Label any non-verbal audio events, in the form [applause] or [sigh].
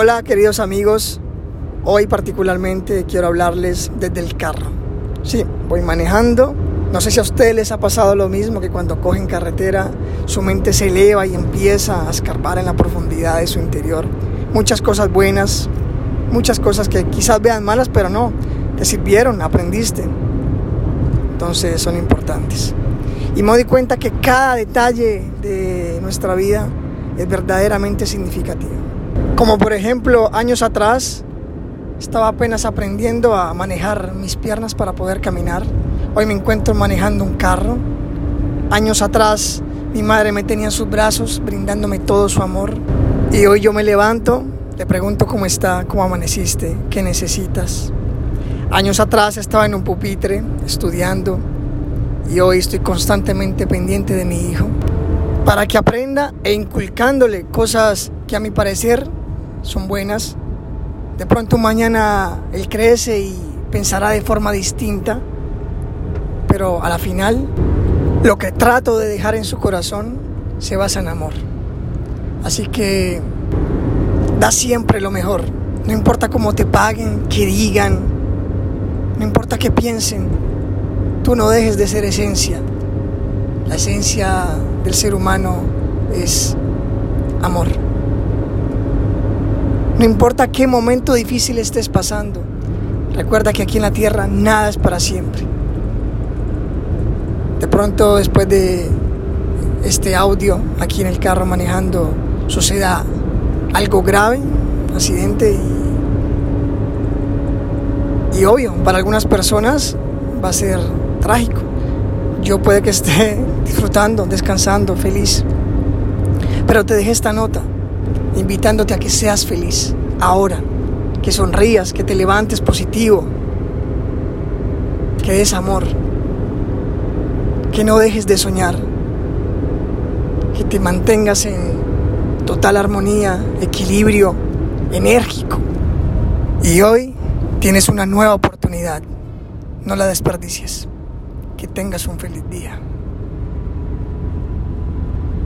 Hola queridos amigos, hoy particularmente quiero hablarles desde el carro. Sí, voy manejando, no sé si a ustedes les ha pasado lo mismo que cuando cogen carretera su mente se eleva y empieza a escarbar en la profundidad de su interior. Muchas cosas buenas, muchas cosas que quizás vean malas, pero no, te sirvieron, aprendiste. Entonces son importantes. Y me doy cuenta que cada detalle de nuestra vida es verdaderamente significativo. Como por ejemplo, años atrás estaba apenas aprendiendo a manejar mis piernas para poder caminar. Hoy me encuentro manejando un carro. Años atrás mi madre me tenía en sus brazos brindándome todo su amor. Y hoy yo me levanto, le pregunto cómo está, cómo amaneciste, qué necesitas. Años atrás estaba en un pupitre estudiando y hoy estoy constantemente pendiente de mi hijo para que aprenda e inculcándole cosas que a mi parecer son buenas. De pronto mañana él crece y pensará de forma distinta, pero a la final lo que trato de dejar en su corazón se basa en amor. Así que da siempre lo mejor, no importa cómo te paguen, qué digan, no importa qué piensen, tú no dejes de ser esencia. La esencia del ser humano es amor. No importa qué momento difícil estés pasando, recuerda que aquí en la tierra nada es para siempre. De pronto después de este audio aquí en el carro manejando suceda algo grave, un accidente y, y obvio, para algunas personas va a ser trágico. Yo puede que esté [laughs] disfrutando, descansando, feliz. Pero te dejé esta nota invitándote a que seas feliz ahora, que sonrías, que te levantes positivo, que des amor, que no dejes de soñar, que te mantengas en total armonía, equilibrio, enérgico. Y hoy tienes una nueva oportunidad, no la desperdicies. Que tengas un feliz día.